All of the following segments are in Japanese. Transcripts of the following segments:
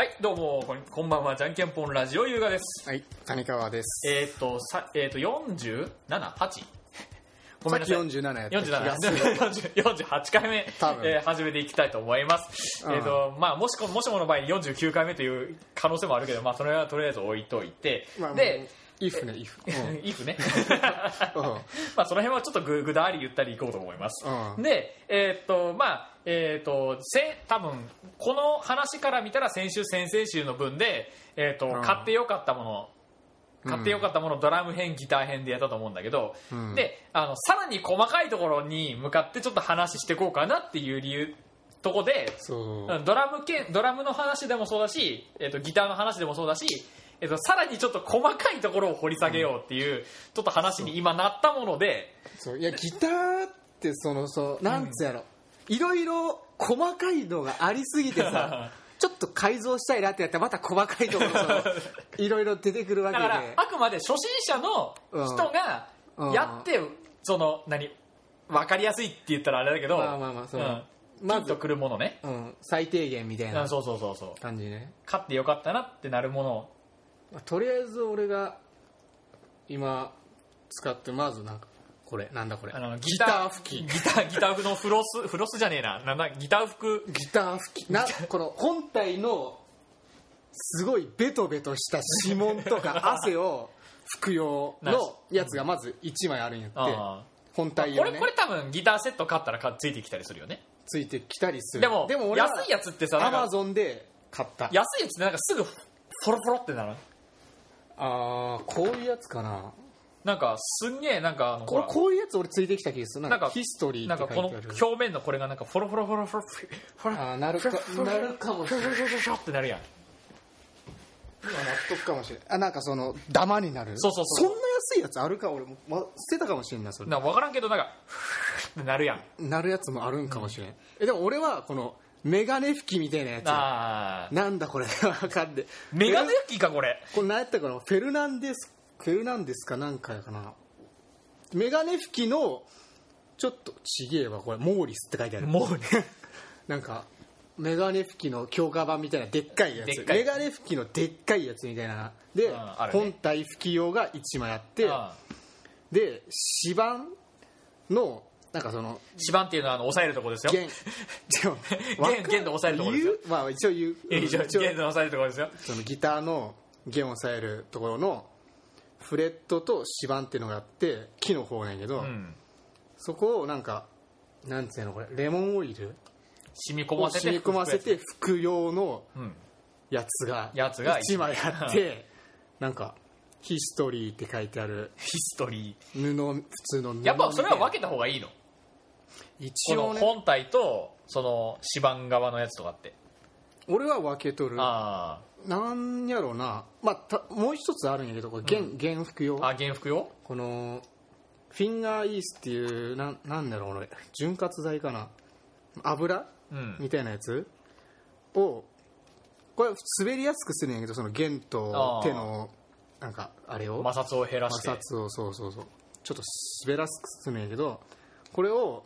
はい、どうも、こんこんばんは、じゃんけんぽんラジオ優雅です。はい、谷川です。えーっと、さえーっと、47?8? ごめんな さい。47やった気がする。47 48回目、えー始めていきたいと思います。うんえーっと、まあ、もしこ、もしもの場合に49回目という可能性もあるけど、まあ、それはとりあえず置いといて、まあ、で、、if ね、if。うんいいふね。うん まあ、その辺はちょっとぐぐだり言ったりいこうと思います。うんで、えーっと、まあ、えーっと、せ、多分、この話から見たら先週、先々週の分で、えーっと、うん買ってよかったもの、買ってよかったもの、ドラム編、ギター編でやったと思うんだけど、うんで、あの、さらに細かいところに向かってちょっと話していこうかなっていう理由、とこで、そう。うんドラム系ドラムの話でもそうだし、えー、とギターの話でもそうだし、えー、とさらにちょっと細かいところを掘り下げようっていう、ちょっと話に今なったもので、そういや、ギターって、その、そう、なんつうやろ。いろいろ細かいのがありすぎてさ、ちょっと改造したいなってやったら、また細かいところが いろいろ出てくるわけで。だからあくまで初心者の人がうん。やって、その何分かりやすいって言ったらあれだけど、まあまあまあそのうん。まずくるものね、うん、最低限みたいなうんそうそうそうそう。感じね。買ってよかったなってなるものとりあえず俺が今使ってまずなんかこれなんだこれ。あのギター拭き。ギターギター服のフロスフロスじゃねえな。なんだギター服ギター拭き。なこの本体のすごいベトベトした指紋とか 汗を拭く用のやつがまず1枚あるんやって。あ本ー体用ね。これこれ多分ギターセット買ったらかついてきたりするよね。ついてきたりする。でもでも安いやつってさなアマゾンで買った。安いやつってなんかすぐフォロフォロってなるああこういうやつかな。なんかすんげえなんかあのほら。これこういうやつ俺ついてきた気がする。なんなんかかヒストリーってなんかこの書いてある表面のこれがなんかフォロフォロフォロフォロフォロあーなるかなるかもしれないフォロフォロフォロってなるやん今納得かもしれないあなんかそのダマになるそうそうそうそんな安いやつあるか俺も、ま、捨てたかもしれんないそれな分からんけどなんかってなるやんなるやつもあるんかもしれん、えでも俺はこのメガネ拭きみたいなやつ。なんだこれ。わかんでメガネ拭きかこれ。これ何やったかな？フェルナンデスフェルナンデスかなんかやかな。メガネ拭きのちょっとちげえわこれ。モーリスって書いてある。もうねなんかメガネ拭きの強化版みたいなでっかいやつ。メガネ拭きのでっかいやつみたいな。で、うんね。本体拭き用が1枚あってあで指板のなんかそのー指板っていうのはあの押さえるとこですよ。弦。弦弦で押さえるところですよ。まあ一応言う。え一応一応。弦で押さえるところですよ。そのギターの弦を押さえるところのフレットと指板っていうのがあって木の方なんやけど、うん。そこをなんかなんつうのこれレモンオイル？染み込をませて染み込ませて拭く用のうん。やつがやつが1枚。あってなんか「ヒストリー」って書いてある。ヒストリ布普通の布。ーやっぱそれは分けけた方がいいの？一応ね。本体とその指板側のやつとかって。俺は分けとる。あなんやろうな、まあ、たもう一つあるんやけどこれ弦,、弦服用。ーあ原服用？このフィンガーイースっていうなんなんだろう俺潤滑剤かな。油？うん。みたいなやつ？をこれ滑りやすくするんやけどその弦と手のなんかあれを。摩擦を減らして。摩擦をそうそうそう。ちょっと滑らすくするんやけどこれを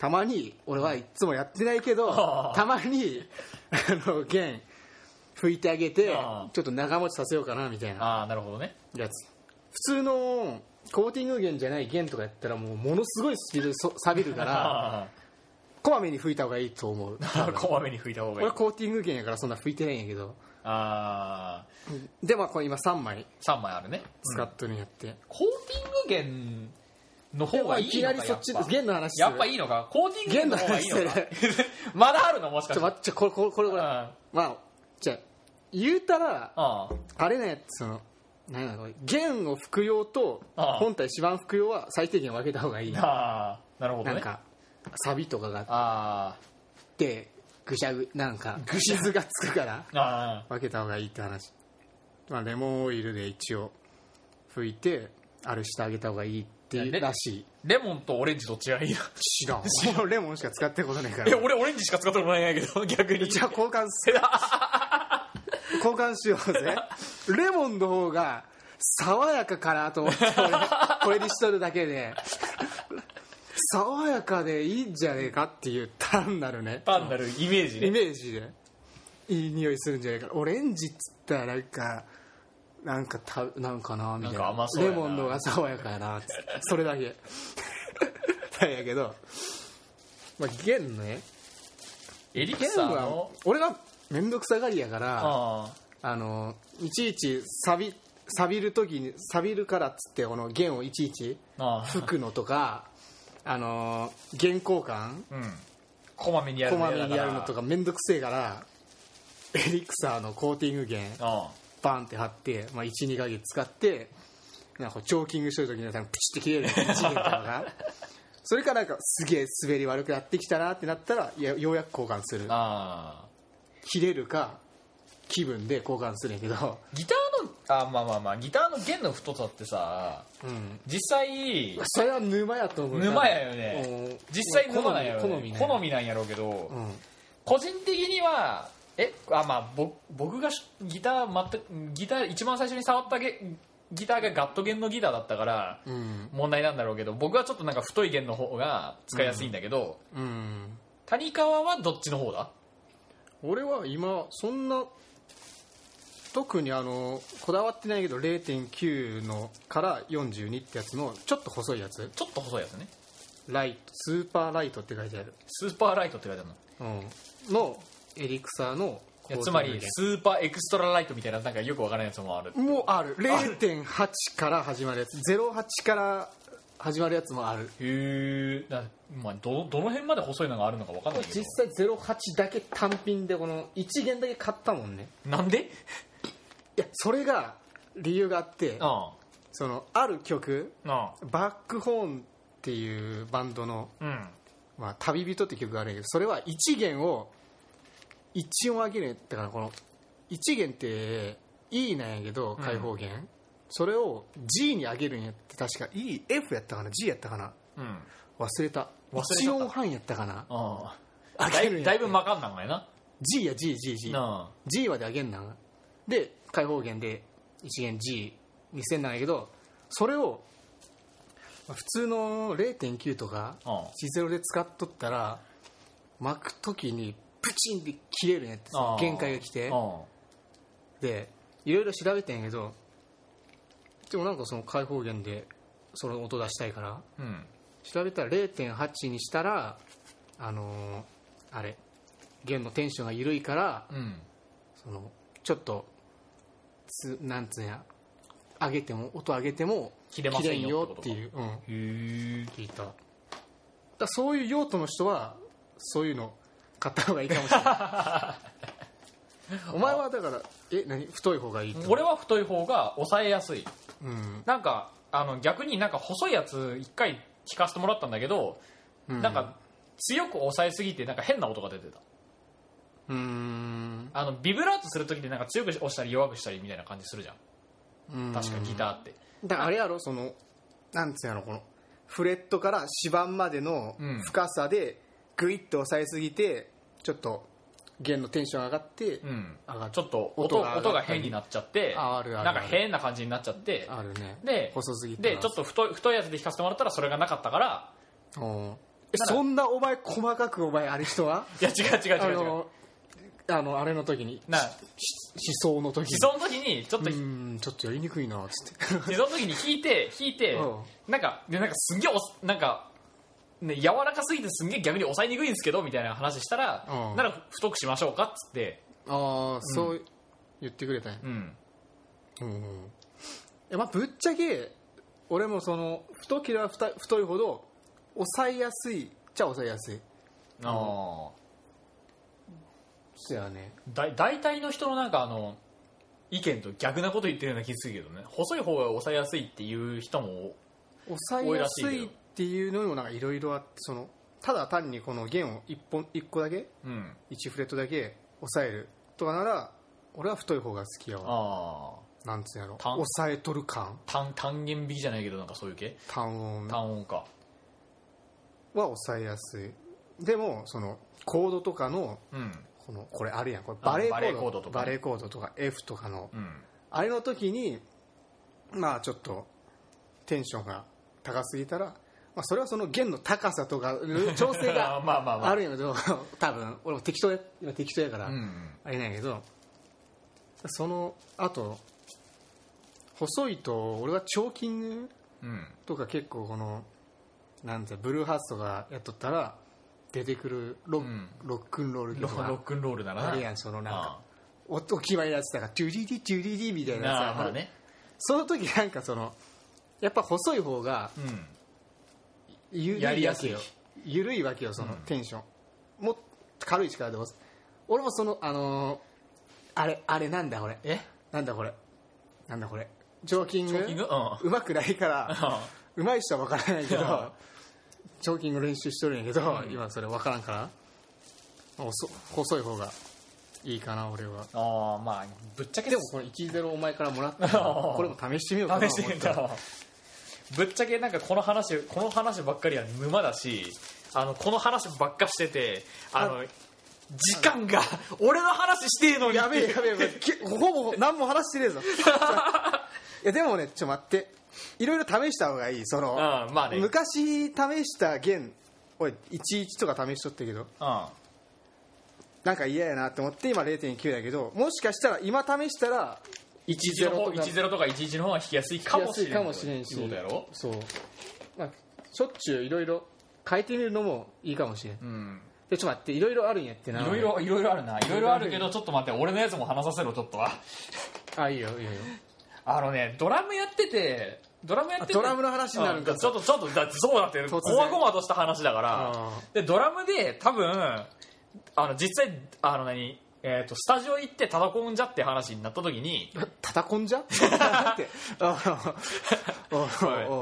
たまに俺はいつもやってないけどたまにあの弦拭いてあげてちょっと長持ちさせようかなみたいな。ああなるほどね。やつ。普通のコーティング弦じゃない弦とかやったらもうものすごいスピード錆びるからあこまめに拭いた方がいいと思う。あ こまめに拭いた方がいい。俺はコーティング弦やからそんな拭いてないんやけど。ああ。でまあこれ今3枚3枚あるね。使っとるんやって、コーティング弦の方がいいいきなりそっちのか弦の話やっぱいいのか。コーティング弦の方がいいのか。まだあるのもしかして。ちょ待ってこれこれこれ。これあ。まあじゃあ言うたらああ。れねその何やろ弦を拭く用と本体指板拭く用は最低限分けた方がいい。ああなるほどね。なんかサビとかがあっあてぐしゃぐなんかぐしゃ傷がつくから分けた方がいいって話、まあ、レモンオイルで一応拭いてあれしてあげた方がいいってらしい。レモンとオレンジどっちがいいの知らん俺レモンしか使ってることないから。え俺オレンジしか使ったことないんやけど 逆に。じゃあ交換す 交換しようぜ。レモンの方が爽やかかなと思って俺これにしとるだけで。爽やかでいいんじゃねえかっていう単なるね。単なるイメージね。イメージで。いい匂いするんじゃないか。なオレンジっつったらなんかなんかたなんかなみたいな。レモンの方が爽やかやな。それだけ。なんやけど。まあゲンね。エリクサーの俺が面倒くさがりやからああ。のいちいち錆び錆びる時に錆びるからっつってこの弦をいちいち吹くのとかあの弦交換。うん。こまめにやるこまめにやるのとかかめんどくせえからエリクサーのコーティング弦。あバンって貼って、まあ、12ヶ月使ってなんかチョーキングしてる時には多分プチって切れる。1弦とかが。それからなんかすげえ滑り悪くなってきたなってなったらようやく交換する。切れるか気分で交換するんやけど、ギターのあまあまあまあギターの弦の太さってさうん、実際それは沼やと思うな。沼やよね。うん。実際沼なんやろ好みね好みなんやろうけど、うん。個人的にはえあまあぼ僕がしギター全くギター一番最初に触ったゲギターがガット弦のギターだったからうん。問題なんだろうけど僕はちょっとなんか太い弦の方が使いやすいんだけど、うん。谷川はどっちの方だ？俺は今そんな特にあのこだわってないけど0.9のから42ってやつのちょっと細いやつ。ちょっと細いやつね。light。super light って書いてある、 super light って書いてあるの？うん、のエリクサーのいやつまり super extra light みたいななんかよくわからないやつもある。もうある。0.8から始まるやつ。08から始まるやつもある。へえ、まあ、どどの辺まで細いのがあるのかわかんないけど。実際08だけ単品でこの1弦だけ買ったもんね。なんで？いやそれが理由があってあそのある曲ああ。バックホーンっていうバンドのあうん「まあ、旅人」って曲があるんやけどそれは1弦を1音上げるんやったからこの1弦って E なんやけど開放弦、それを G に上げるんやって確か EF やったかな G やったかな。うん。忘れた。忘れちゃ1った。音半やったかな。ああ。だいだいぶまかんなんかやな。G や GGG な G まで上げんなん。で開放弦で1弦 G にせんなんやけどそれをまあ普通の0.9とかああ。10で使っとったら巻く時にプチンって切れるんやって限界が来て。あでいろいろ調べてんやけどでもなんかその開放弦でその音出したいからうん。調べたら0.8にしたらあのーあれ弦のテンションが緩いからうん。そのちょっとつなんつうんや上げても音上げても切れませんよっていう、うん、聞いた。だそういう用途の人はそういうの買った方がいいかもしれない。お前はだからえ何？太い方がいいって俺は太い方が抑えやすい。うん、なんかあの逆になんか細いやつ一回聞かせてもらったんだけど、うん、なんか強く抑えすぎてなんか変な音が出てた。うーん。あのビブラートする時ってなんか強く押したり弱くしたりみたいな感じするじゃん。うん。確かギターって。だからあれやろそのなんつうんやろこのフレットから指板までのうん。深さでグイッと押さえすぎてちょっと弦のテンション上がって、うん。上がっちょっと音音が変になっちゃってなんか変な感じになっちゃってあるね。で細すぎてでちょっと太い太いやつで弾かせてもらったらそれがなかったからそんなお前細かくお前あれ人は？いや違う違うあ違う違う。のあのあれの時になし思想の時に。その時にちょっとうーんちょっとやりにくいなっつって。でその時に弾いて弾いてう。んなんかでなんかすんげえなんかね柔らかすぎてすんげえ逆に抑えにくいんですけどみたいな話したらうん。なら太くしましょうかっつって。ああそう言ってくれたんや。うん。うんいやまあぶっちゃけ俺もその太ければ太い太いほど抑えやすいっちゃ抑えやすい。ああそやね。だ大体の人のなんかあの意見と逆なこと言ってるような気がするけどね。細い方が抑えやすいっていう人も抑えやすいっていうのにもなんかいろいろあってそのただ単にこの弦を一本一個だけうん。1フレットだけ抑えるとかなら俺は太い方が好きやわ。ああ。なんつうんやろ。単。抑えとる感。単単元引きじゃないけどなんかそういう系？単音。は単音か。抑えやすい。でもそのコードとかのうん。このこれあるやん。これバレーコードとかね。バレーコードとか F とかの。うん。あれの時にまあちょっとテンションが高すぎたらまあ、それはその弦の高さとか調整が まあるんやけど 多分俺も適当や今適当やから、うんあれなんやけどそのあと細いと俺はチョーキンとか結構このなんてブルーハーツとかやっとったら出てくるロ,、うん。ロックンロールロ曲がロックンロールだな。あるやんそのなんかあ音決まりやつだからトゥリディトゥリディみたいなやつあまあね。その時なんかそのやっぱ細い方がうんゆやりやすいわけよ緩いわけよそのうん。テンション、もっと軽い力で押す。俺もそのあのーあれあれなんだこれ。え？なんだこれ。なんだこれ。チョーキング？うん。うまくないからあうまい人は分からないけうん。どチョーキング練習しとるんやけど、うん。今それ分からんから。細細い方がいいかな俺は。あーまあぶっちゃけでもこれ1-0お前からもらった これも試してみようかな試してみ思ったたぶっちゃけなんかこの話この話ばっかりは沼だしあのこの話ばっかしててあの時間が俺の話してえのに。やべえやべえやべえ。きほぼ何も話してねえぞ。いやでもねちょっと待って。いろいろ試した方がいいその、うんまあね。うん昔試した弦俺11とか試しとったけど。なんか嫌やなって思って今0.9だけどもしかしたら今試したら10の方とか10とか11の方が弾きやすいかもしれんかもしれんしそうだやろ？そう、まあ、しょっちゅういろいろ変えてみるのもいいかもしれん。うん。でちょっと待っていろいろあるんやってな。いろいろいろいろあるないろいろあるけどちょっと待って俺のやつも話させろちょっとは。あいいよいいよ。あのねドラムやっててドラムやってて。あドラムの話になるんか。うちょっとちょっとだってそうだってこまごまとした話だから。あでドラムで多分あの実際あの何？えー、とスタジオ行って叩こんじゃって話になった時に叩こんじゃ？って。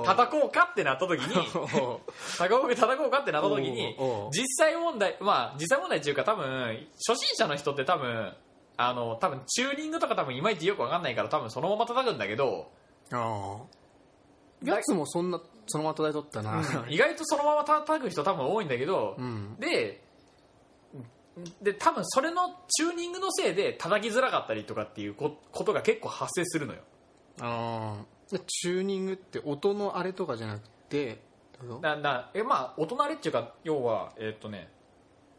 叩こうかってなった時にお叩こう叩こうかってなった時に実際問題まあ実際問題っていうか多分初心者の人って多分あの多分チューニングとか多分いまいちよくわかんないから多分そのまま叩くんだけどあやつもそんなそのまま叩いとったな。意外とそのまま叩く人多分多いんだけど、うん。でで多分それのチューニングのせいで叩きづらかったりとかっていうこことが結構発生するのよ。ああでチューニングって音のあれとかじゃなくてだだえまあお隣っていうか要はえっとね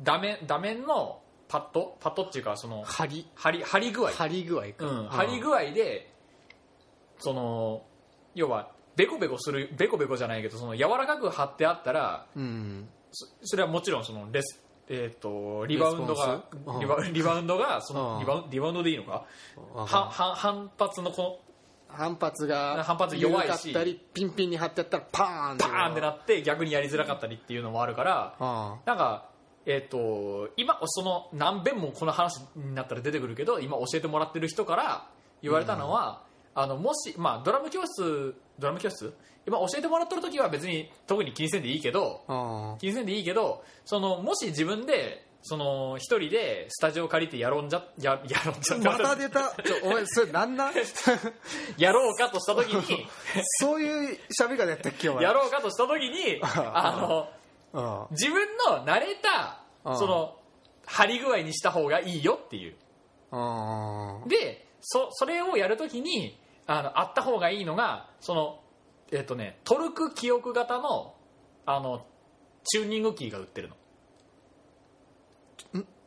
画面画面のパッド？パッドっていうかその張り張り張り具合。張り具合か、うん、張り具合でその要はベコベコするベコベコじゃないけどその柔らかく張ってあったらうん。そそれはもちろんそのレスえー、とリバウンドがリバリバウンドがそうん。のリバウンリバウンドでいいのか？あはは反発のこ反発が反発弱いし。緩かったりピンピンに張ってやったらパーンってのバーンってなって逆にやりづらかったりっていうのもあるからあなんかえっ、と今その何遍もこの話になったら出てくるけど今教えてもらってる人から言われたのは、あのもし、まあ、ドラム教室ドラム教室？今教えてもらってる時は別に特に気にせんでいいけど気にせんでいいけどそのもし自分でその一人でスタジオ借りてやろんじゃややろんじゃ また出た。ちょお前それなんなん？やろうかとした時に そういう喋り方やったっけお前？やろうかとした時にあのあ自分の慣れたその張り具合にした方がいいよっていう。でそそれをやるときにあのあった方がいいのがそのえっ、とねトルク記憶型のあのチューニングキーが売ってるの。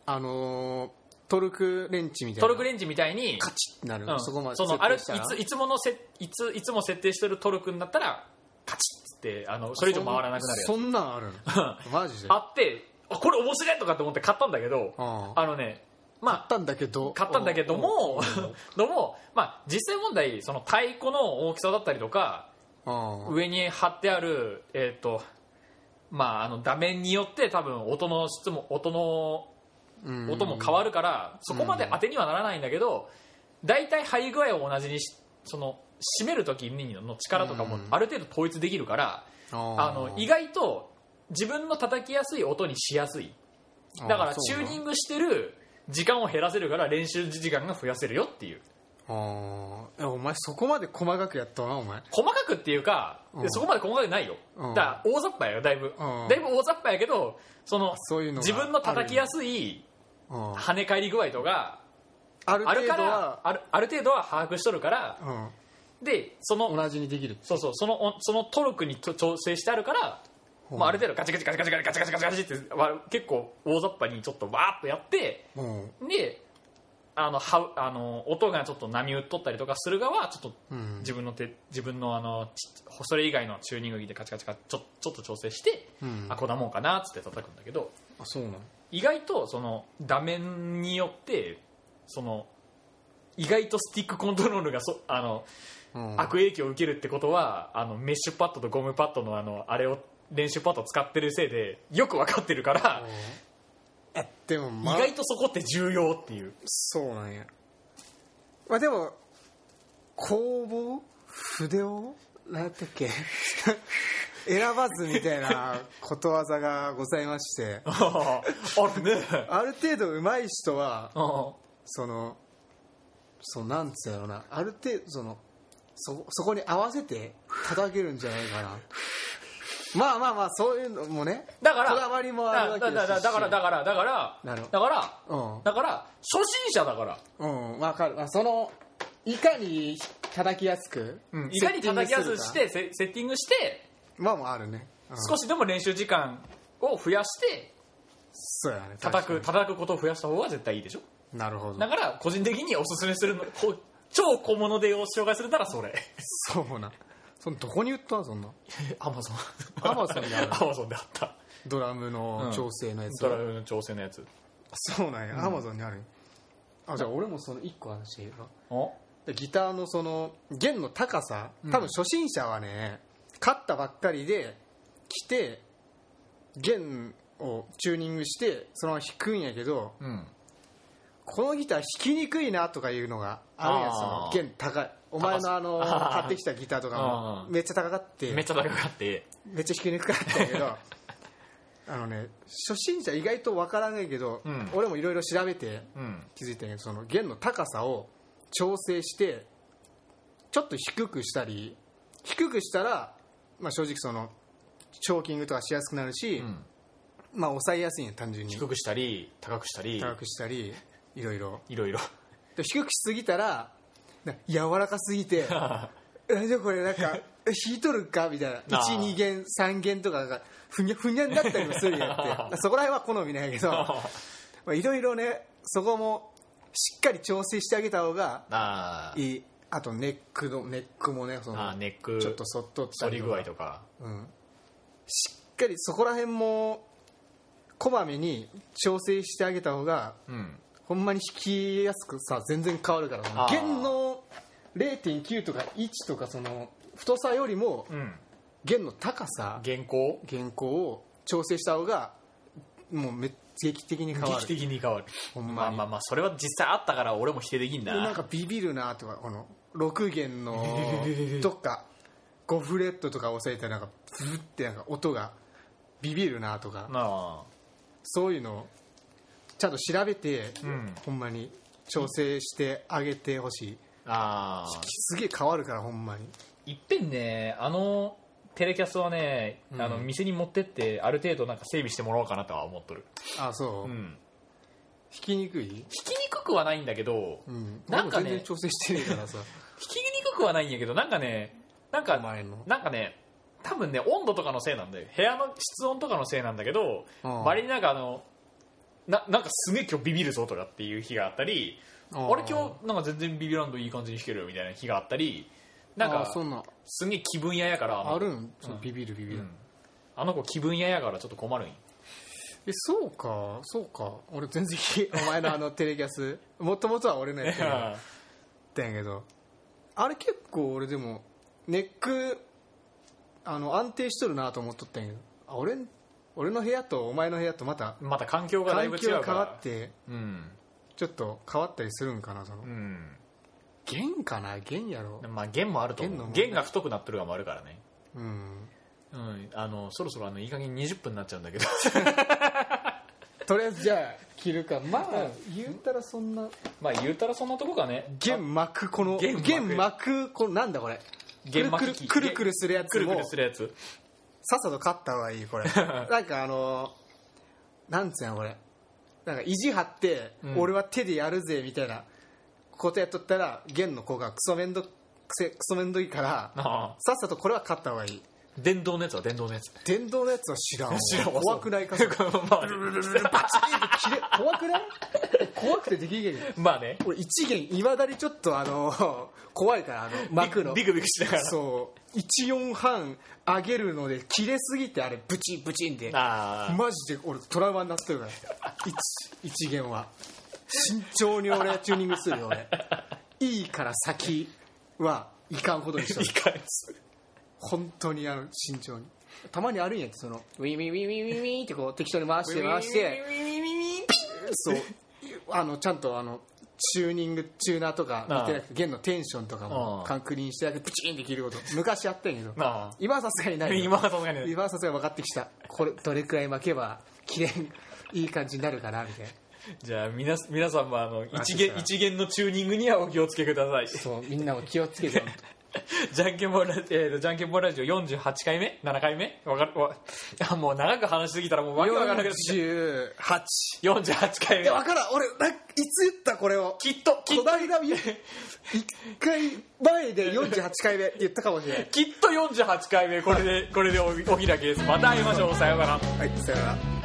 あのートルクレンチみたいな？トルクレンジみたいにカチッなる、うん。そこまでそのあるいついつものせいついつも設定してるトルクになったらカチッつってあのそれ以上回らなくなるやそんそんなんあるの？マジで？つあってあこれ面白いとかって思って買ったんだけどあ。あのねまあ買ったんだけど。買ったんだけどもうん。ども、まあ、実際問題その太鼓の大きさだったりとかあ上に貼ってある、えーとまあ、あの画面によって多分音の質も音のうん。音も変わるから、そこまで当てにはならないんだけど大体張り具合を同じにしその締める時の力とかもうん。ある程度統一できるから、ああの意外と自分の叩きやすい音にしやすい。だからチューニンググしてる時間を減らせるから練習時間が増やせるよっていう。ああお前そこまで細かくやったなお前。細かくっていうか、うん。そこまで細かくないよ、うん。だから大雑把やよだいぶ、うん。だいぶ大雑把やけどそのそういうのが自分の叩きやすいうん。跳ね返り具合とかあるあるから程度はあるある程度は把握しとるからでそのうん同じにできるそうそうそのおそのトルクにと調整してあるからうんまあ、ある程度ガチガチガチガチガチガチガチガチガチってわ結構大雑把にちょっとわーっとやってうん。であのはうあの音がちょっと波打っとったりとかする側はちょっとうん。自分の手自分のあのちそれ以外のチューニング機でカチカチカチちょちょっと調整して、うん。あこんなもんかなっつって叩くんだけどあそうなの意外とその画面によってその意外とスティックコントロールがそあの、うん。悪影響を受けるってことはあのメッシュパッドとゴムパッドのあのあれを練習パッドを使ってるせいでよく分かってるから、えでも、ま意外とそこって重要っていう。そうなんや。まあでも工房？筆を？何やったっけ？選ばずみたいなことわざがございまして。あるね。ある程度上手い人はうん。そのそうなんつうやろうな。ある程度そのそそこに合わせて叩けるんじゃないかな まあまあまあそういうのもねだからこだわりもあるわけだだだだからだからだからなるほだからうん。だから初心者だから、うんわかる、まあ、そのいかに叩きやすく、いかに叩きやすくしてセセッティングしてまあまああるね、うん。少しでも練習時間を増やしてそうやね叩く確か叩くことを増やした方が絶対いいでしょ？になるほど。だから個人的におすすめするのこう超小物でを紹介するならそれ。そうなそのどこに売った？のそんな。アマゾン Amazon にある。アマゾンであった。ドラムの調整のやつ、ドラムの調整のやつ。そうなんや、アマゾンにある。あじゃあ俺もその1個話していいかお？でギターのその弦の高さ多分初心者はね買ったばっかりで来て弦をチューニングしてそのまま弾くんやけどうんこのギター弾きにくいなとかいうのがあるんやあーその弦高い。お前のあの買ってきたギターとかもめっちゃ高かって。めっちゃ高かって。めっちゃ弾きにくかったけど あのね初心者意外とわからないけど、うん。俺もいろいろ調べてうん。気づいたけどその弦の高さを調整してちょっと低くしたり低くしたら、まあ、正直そのチョーキングとかしやすくなるし、うん。まあ抑えやすいんや単純に。低くしたり高くしたり。高くしたりいろいろいろいろで低くしすぎたらな柔らかすぎて えじゃあこれなんか え弾いとるかみたいな。あ。ー12弦3弦とかがふにゃふにゃになったりもするんやって。そこら辺は好みなんやけどまあいろいろねそこもしっかり調整してあげた方があ。ーいい。あとネックのネックもねそのあーネックちょっとそっとったり具合とか。うん、しっかりそこら辺もこまめに調整してあげた方がうんほんまに弾きやすくさ全然変わるからあー。弦の0.9とか1とかその太さよりもうん。弦の高さ原稿弦高を調整した方がもうめ劇的に変わる。劇的に変わる。ほんまに。まあまあまあそれは実際あったから俺も否定できんだでなんかビビるなとかこの6弦のとか5フレットとか押さえたらなんかブーってなんか音がビビるなとかあそういうのをちゃんと調べて、うん。ほんまに調整してあげてほしい。ああすげえ変わるからほんまに。いっぺんねあのテレキャスはね、うん。あの店に持ってってある程度なんか整備してもらおうかなとは思っとる、あそう、弾うん、きにくい、弾きにくくはないんだけど、うん、なんかね調整してねえからさ。弾きにくくはないんやけどなんかねなんおか前の。なんかね多分ね温度とかのせいなんだよ。部屋の室温とかのせいなんだけどうん。割になんかあのななんかすげえ今日ビビるぞとかっていう日があったりあー。俺今日なんか全然ビビらんといい感じに弾けるよみたいな日があったりなんかあそんな。すんげえ気分屋やからのあるん？そのビビるビビる、うん。あの子気分屋やからちょっと困るんよ。えそうか。そうか。俺全然 お前のあのテレキャス。もともとは俺のやつや。ったんやけど。あれ結構俺でもネックあの安定しとるなと思っとったんやけど。あ俺俺の部屋とお前の部屋とまたまた環境がだいぶ違うから。わってうん。ちょっと変わったりするんかなその。うん。弦かな弦やろ。まあ弦もあると思う。弦の問題。弦が太くなってる側もあるからね。うん。うん。あのそろそろあのいい加減20分になっちゃうんだけど。とりあえずじゃあ切るか。まあ言うたらそんな。まあ言うたらそんなとこかね。弦巻くこの弦巻く。弦巻くこのなんだこれ。くるくるくるくるするやつくるくもるするやつさっさと買った方がいいこれ。なんかあのなんつうのこれ。なんか意地張って、うん。俺は手でやるぜみたいなことやっとったら弦の子がクソめんどくせクソめんどいからあさっさとこれは買った方がいい。電動のやつは電動のやつ。電動のやつは知らん怖くないか怖くない？怖くてできんけんまあね。俺一元いまだにちょっとあの 怖いからあの巻くの。ビクビクしながら。そう。14半上げるので切れすぎてあれブチンブチンで。マジで俺トラウマになってるから。一一元は。慎重に俺はチューニングするよ俺。いいから先はいかんことにしといるかんす本当にあの慎重に。たまにあるんやってそのウィンウィンウィンウィンウィンウィンってこう適当に回して回して。そうあのちゃんとあのチューニングチューナーとか見てなくて弦のテンションとかもうん確認してだけプチンって切ること昔やったんやけど。まあ。今はさすがにないよ。今はさすがに今はさすがに分かってきた。これどれくらい巻けば綺麗にいい感じになるかなみたいな。じゃあ皆皆さんもあの一あ弦一弦のチューニングにはお気をつけください。そうみんなも気をつけてじゃんけんぽんラジオ、えーと、じゃんけんぽんラジオ48回目 ?7 回目？わかる？わ あもう長く話しすぎたらもうわけわからなくなってき48た48回目。いや分からん。俺ないつ言ったこれを？きっときっことの間1 回前で48回目って言ったかもしれない。きっと48回目これでこれでおお開きです。また会いましょう。さようなら。はいさよなら